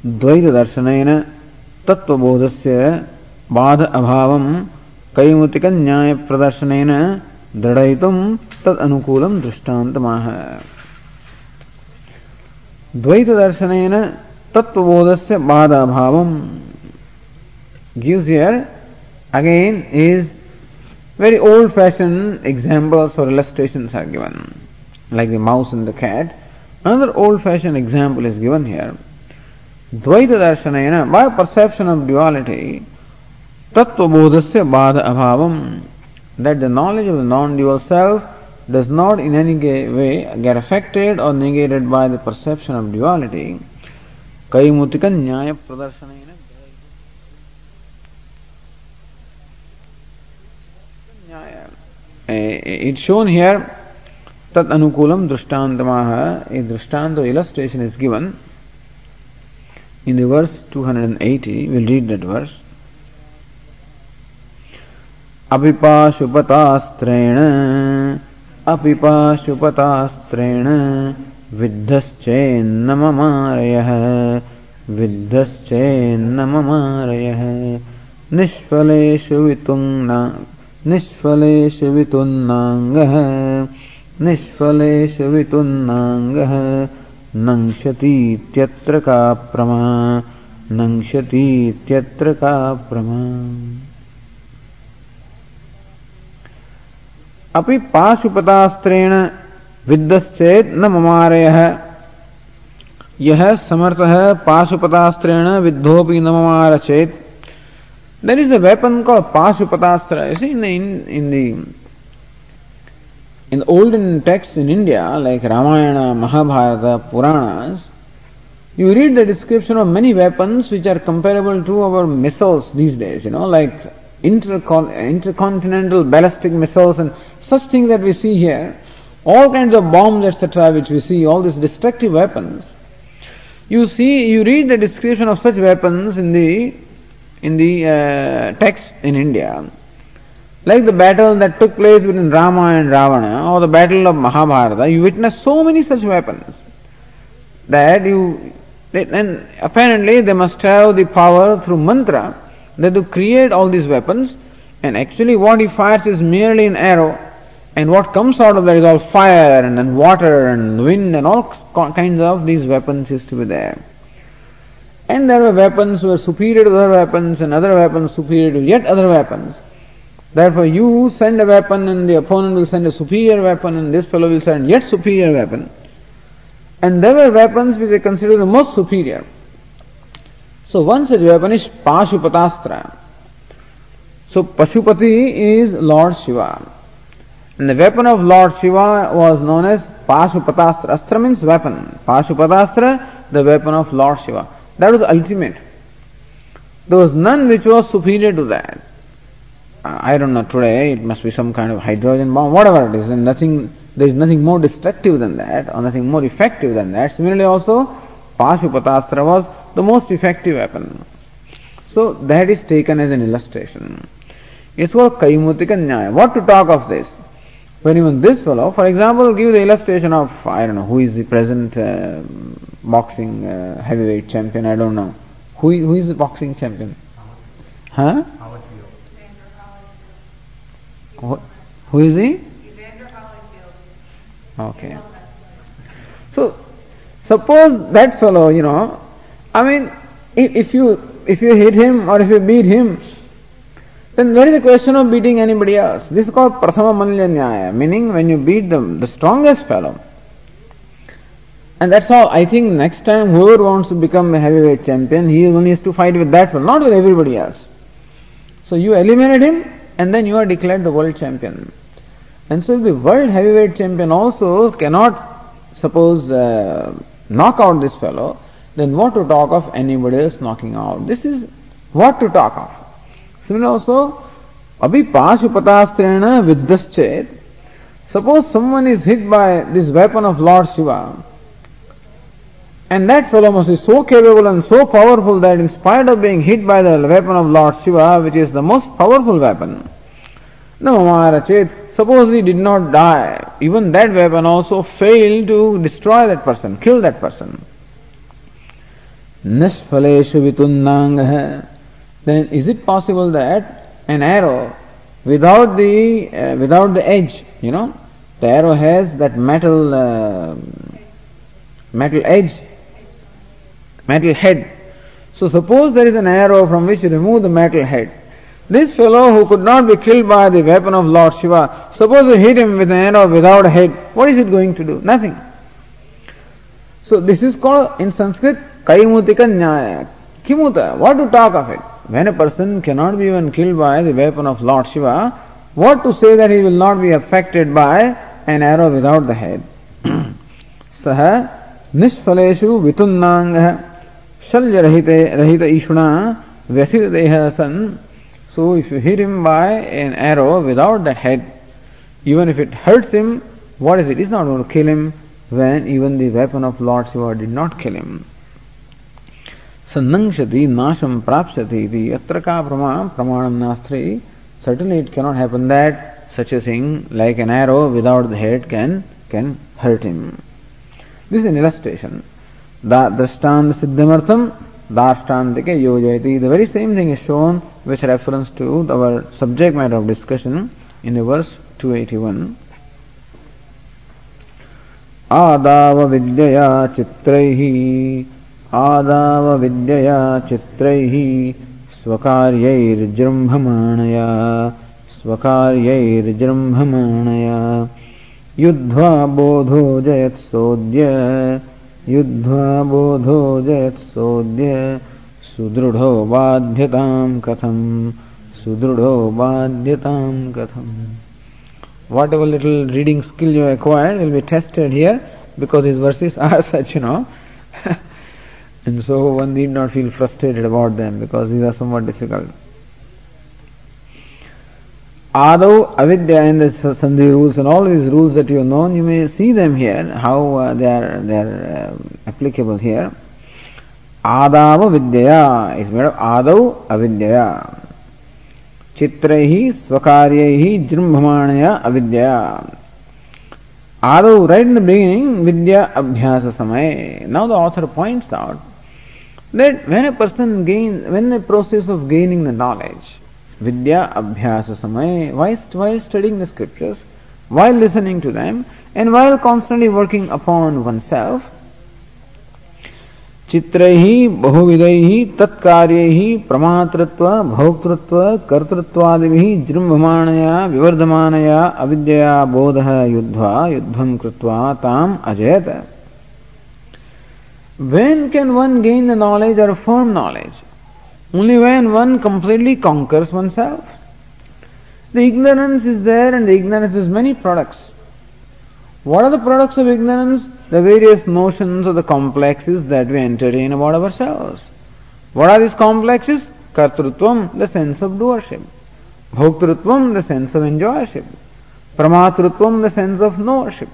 A: द्वैत दर्शनेन तत्वबोधस्य बाध अभावं कैमुतिक न्याय प्रदर्शनेन दृढ़यितुं तद अनुकूलं दृष्टान्तमाह द्वैत दर्शनेन तत्वबोधस्य बाध अभावं gives here again is very old fashioned examples or illustrations are given like the mouse and the cat. Another old fashioned example is given here. Dvaita darshanayana, by perception of duality, tattva bodhasya bada abhavam, that the knowledge of the non-dual self does not in any way get affected or negated by the perception of duality. Kaimutika nyaya pradarshanayana. It's shown here Tat anukulam drishtantamaha, a drishtanta illustration is given in the verse 280. We'll read that verse. अपिपाशुपतास्त्रेण अपिपाशुपतास्त्रेण विद्धश्चेन्न ममारयः विद्धश्चेन्न ममारयः निष्फलेषु वितुङ्ना निष्फलेषु वितुन्नाङ्गः निष्फलेषु वितुन्नाङ्गः नङ्क्षतीत्यत्र का प्रमा। नङ्क्षतीत्यत्र का प्रमा। अपि पाशुपतास्त्रेण विद्यश्चेत न ममारयः। यह समर्थ पाशुपतास्त्रेण विद्धोपि न ममार चेत There is a weapon called Pashupatastra. You see, in the, in, in the in the olden texts in India, like Ramayana, Mahabharata, Puranas, you read the description of many weapons which are comparable to our missiles these days, you know, like intercon- intercontinental ballistic missiles and such things that we see here, all kinds of bombs, etc., which we see, all these destructive weapons. You see, you read the description of such weapons in the in the uh, text in India, like the battle that took place between Rama and Ravana, or the battle of Mahabharata, you witness so many such weapons that you, and apparently they must have the power through mantra that to create all these weapons, and actually what he fires is merely an arrow, and what comes out of that is all fire and, and water and wind and all kinds of these weapons used to be there. And there were weapons were superior to other weapons and other weapons superior to yet other weapons. Therefore, you send a weapon and the opponent will send a superior weapon and this fellow will send yet superior weapon. And there were weapons which they considered the most superior. So one such weapon is Pashupatastra. So Pashupati is Lord Shiva. And the weapon of Lord Shiva was known as Pashupatastra. Astra means weapon. Pashupatastra, the weapon of Lord Shiva. That was ultimate. There was none which was superior to that. I don't know today, it must be some kind of hydrogen bomb, whatever it is, and nothing, there is nothing more destructive than that, or nothing more effective than that. Similarly, also, Pashupatastra was the most effective weapon. So, that is taken as an illustration. It's called Kaimutika Nyaya. What to talk of this? When even this fellow, for example, give the illustration of, I don't know, who is the present uh, boxing uh, heavyweight champion, I don't know. Who, who is the boxing champion? Huh? Who, is he? Okay. So, suppose that fellow, you know, I mean, if, if you if you hit him or if you beat him, then there is a question of beating anybody else. This is called Prathama Malya Nyaya, meaning when you beat the, the strongest fellow. And that's all. I think next time whoever wants to become a heavyweight champion, he only has to fight with that fellow, not with everybody else. So you eliminate him and then you are declared the world champion. And so the world heavyweight champion also cannot, suppose, uh, knock out this fellow, then what to talk of anybody else knocking out? This is what to talk of. Similarly also, abhi pashupatastrena viddaschet. Suppose someone is hit by this weapon of Lord Shiva, and that fellow must be so capable and so powerful that in spite of being hit by the weapon of Lord Shiva, which is the most powerful weapon, no Maharachet, suppose he did not die, even that weapon also failed to destroy that person, kill that person. Then is it possible that an arrow without the uh, without the edge, you know, the arrow has that metal uh, metal edge, metal head. So suppose there is an arrow from which you remove the metal head. This fellow who could not be killed by the weapon of Lord Shiva, suppose you hit him with an arrow without a head, what is it going to do? Nothing. So this is called in Sanskrit Kaimutika Nyaya. Kimuta, what to talk of it? When a person cannot be even killed by the weapon of Lord Shiva, what to say that he will not be affected by an arrow without the head? Saha Nishfaleshu Vitunnaanga शल्य रहित रहित ईषुणा व्यथित देह सन so if you hit him by an arrow without that head even if it hurts him what is it it's not going to kill him when even the weapon of lord shiva did not kill him सन्नंशति नाशम प्राप्स्यति इति यत्र का प्रमा प्रमाणम नास्त्रे Certainly it cannot happen that such a thing like an arrow without the head can can hurt him. This is an illustration. Siddhamartham dashtantike yojayati. The very same thing is shown with reference to our subject matter of discussion in the verse 281. आदाव विद्यया चित्रैः आदाव विद्यया चित्रैः स्वकार्यैर्जृम्भमाणया स्वकार्यैर्जृम्भमाणया युद्ध्वा बोधो जयत्सोद्य युद्ध्वा बोधो जयत्सोद्य सुदृढो बाध्यतां कथम् सुदृढो बाध्यतां कथम् whatever little reading skill you acquired will be tested here because these verses are such, you know. and so one need not feel frustrated about them because these are somewhat difficult. Adho avidya and the sandhi rules and all these rules that you have known, you may see them here, how uh, they are, they are uh, applicable here. Adava vidyaya is made of adau avidyaya. चित्र ही स्वकार्य ही जृंभमाणया अविद्या आदो right in the beginning विद्या अभ्यास समय now the author points out that when a person gain when the process of gaining the knowledge vidya abhyasa samay while, while studying the scriptures while listening to them and while constantly working upon oneself चित्र ही बहुविध ही तत्कार्य ही प्रमातृत्व भोक्तृत्व कर्तृत्वादि जृंभमाणया विवर्धमानया अविद्या बोध युद्ध्वा युद्धम कृत्वा ताम अजयत When can one gain the knowledge or firm knowledge? Only when one completely conquers oneself. The ignorance is there and the ignorance is many products. What are the products of ignorance? The various notions of the complexes that we entertain about ourselves. What are these complexes? Kartrutvam, the sense of doership. Bhoktrutvam, the sense of enjoyership. Pramatrutvam, the sense of knowership.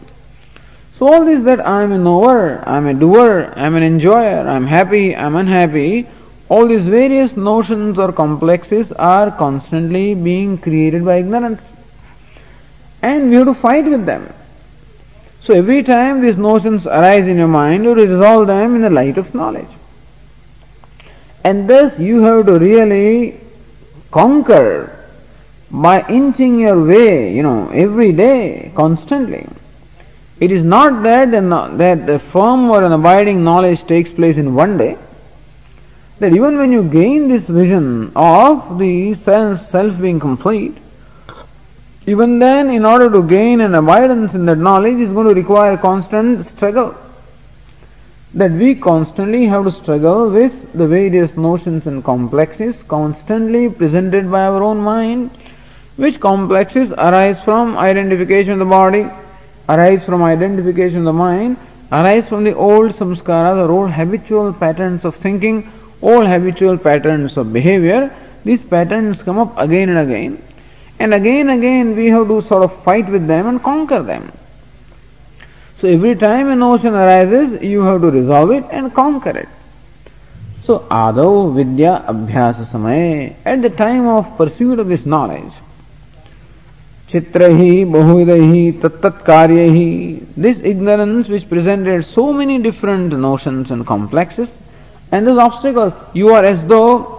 A: So all this that I am a knower, I am a doer, I am an enjoyer, I am happy, I am unhappy, all these various notions or complexes are constantly being created by ignorance. And we have to fight with them. So every time these notions arise in your mind, you resolve them in the light of knowledge. And thus you have to really conquer by inching your way, you know, every day, constantly. It is not that the, that the firm or an abiding knowledge takes place in one day. That even when you gain this vision of the self, self being complete, even then, in order to gain an abidance in that knowledge, is going to require constant struggle. That we constantly have to struggle with the various notions and complexes constantly presented by our own mind, which complexes arise from identification of the body, arise from identification of the mind, arise from the old samskara, the old habitual patterns of thinking, old habitual patterns of behavior. These patterns come up again and again and again and again we have to sort of fight with them and conquer them. So every time a notion arises, you have to resolve it and conquer it. So Adau Vidya Abhyasa Samaye, at the time of pursuit of this knowledge, Chitrahi, Bahuvidahi, Tattat Karyahi, this ignorance which presented so many different notions and complexes, and those obstacles, you are as though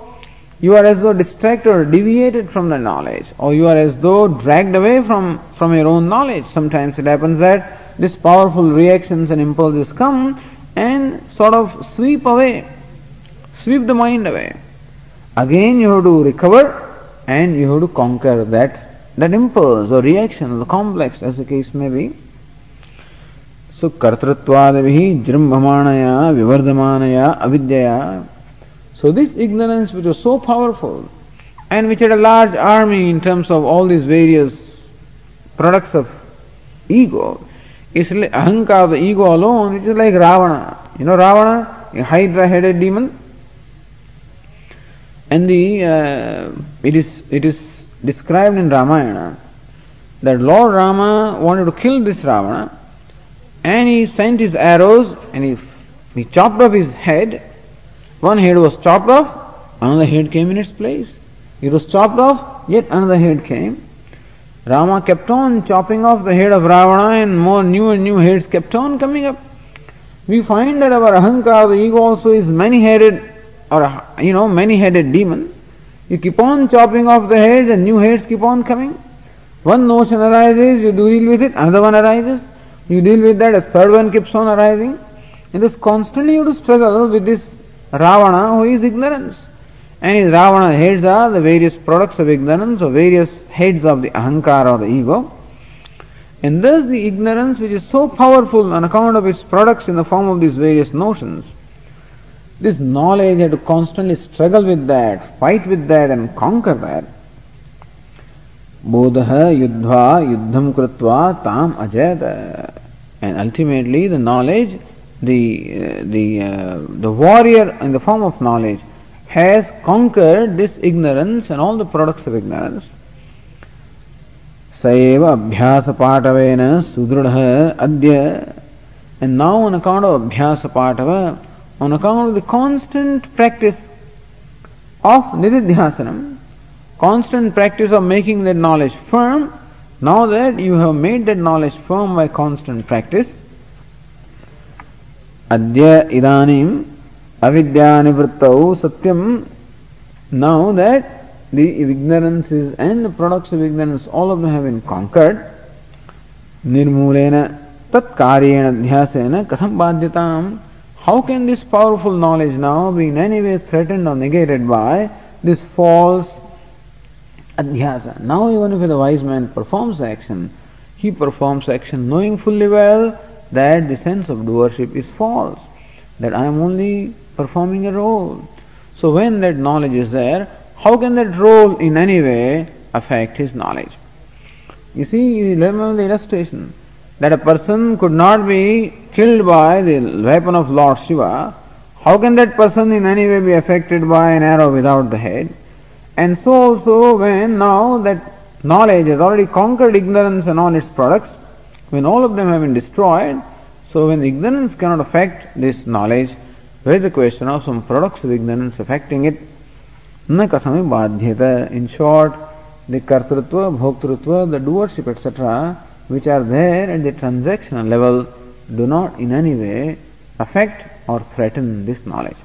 A: you are as though distracted or deviated from the knowledge, or you are as though dragged away from, from your own knowledge. Sometimes it happens that these powerful reactions and impulses come and sort of sweep away, sweep the mind away. Again, you have to recover and you have to conquer that, that impulse or reaction or the complex, as the case may be. So, ಸುಕರ್ತೃತ್ವಾದಿಭಿ ಜೃಂಭಮಾಣಯ ವಿವರ್ಧಮಾನಯ ಅವಿದ್ಯಯ So this ignorance which was so powerful and which had a large army in terms of all these various products of ego is like ahankar of the ego alone It is like Ravana. You know Ravana, a hydra-headed demon. And the uh, it is it is described in Ramayana that Lord Rama wanted to kill this Ravana and he sent his arrows and he, he chopped off his head one head was chopped off, another head came in its place. It was chopped off, yet another head came. Rama kept on chopping off the head of Ravana and more new and new heads kept on coming up. We find that our ahankar, the ego also is many-headed or you know many-headed demon. You keep on chopping off the heads and new heads keep on coming. One notion arises, you deal with it, another one arises, you deal with that, a third one keeps on arising. And this constantly you have to struggle with this Ravana who is ignorance. And his Ravana heads are the various products of ignorance or various heads of the ahankara or the ego. And thus the ignorance which is so powerful on account of its products in the form of these various notions, this knowledge had to constantly struggle with that, fight with that and conquer that. बोध युद्धवा युद्धम कृत्वा ताम अजयत and ultimately the knowledge the the the warrior in the form of knowledge has conquered this ignorance and all the products of ignorance सैव अभ्यास पाठवेन सुदृढ़ अद्य and now on account of अभ्यास पाठव on account of the constant practice of nididhyasanam constant practice of making that knowledge firm, now that you have made that knowledge firm by constant practice, adya idanim avidyanivrttau satyam, now that the ignorances and the products of ignorance, all of them have been conquered. Nirmulena tatkaryena dhyasena katham badhyatam. How can this powerful knowledge now be in any way threatened or negated by this false adhyasa? Now even if the wise man performs action, he performs action knowing fully well that the sense of doership is false, that I am only performing a role. So when that knowledge is there, how can that role in any way affect his knowledge? You see, you remember the illustration that a person could not be killed by the weapon of Lord Shiva. How can that person in any way be affected by an arrow without the head? And so also when now that knowledge has already conquered ignorance and all its products, when all of them have been destroyed, so when ignorance cannot affect this knowledge, there is a question of some products of ignorance affecting it. न कथम बाध्यत in short the कर्तृत्व भोक्तृत्व the doership etcetera which are there at the transactional level do not in any way affect or threaten this knowledge.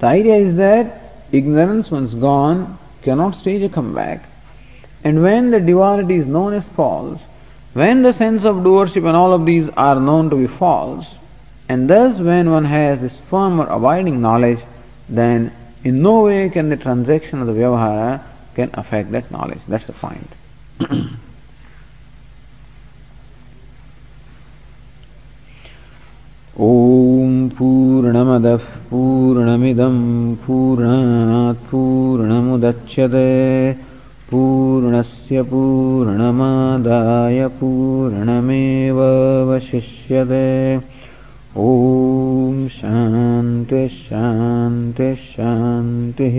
A: The idea is that ignorance once gone cannot stage a comeback. And when the duality is known as false, when the sense of doership and all of these are known to be false, and thus when one has this firm or abiding knowledge, then in no way can the transaction of the vyavahara can affect that knowledge. That's the point. ॐ पूर्णमदः पूर्णमिदं पूर्णात् पूर्णमुदच्यते पूर्णस्य पूर्णमादाय पूर्णमेवशिष्यते ॐ शान्ति शान्ति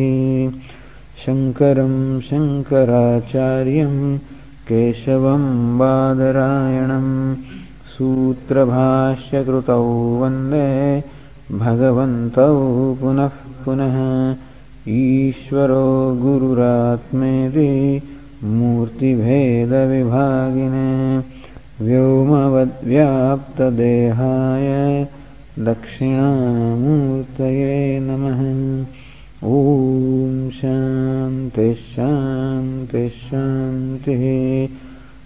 A: शङ्करं शङ्कराचार्यं केशवं बादरायणं सूत्रभाष्यकृतौ वंदे भगवन्तौ पुनः पुनः। ईश्वरो गुरुरात्मेति मूर्तिभेदविभागिने व्योमवद्व्याप्तदेहाय नमः। ॐ शान्ति शान्ति शान्तिः।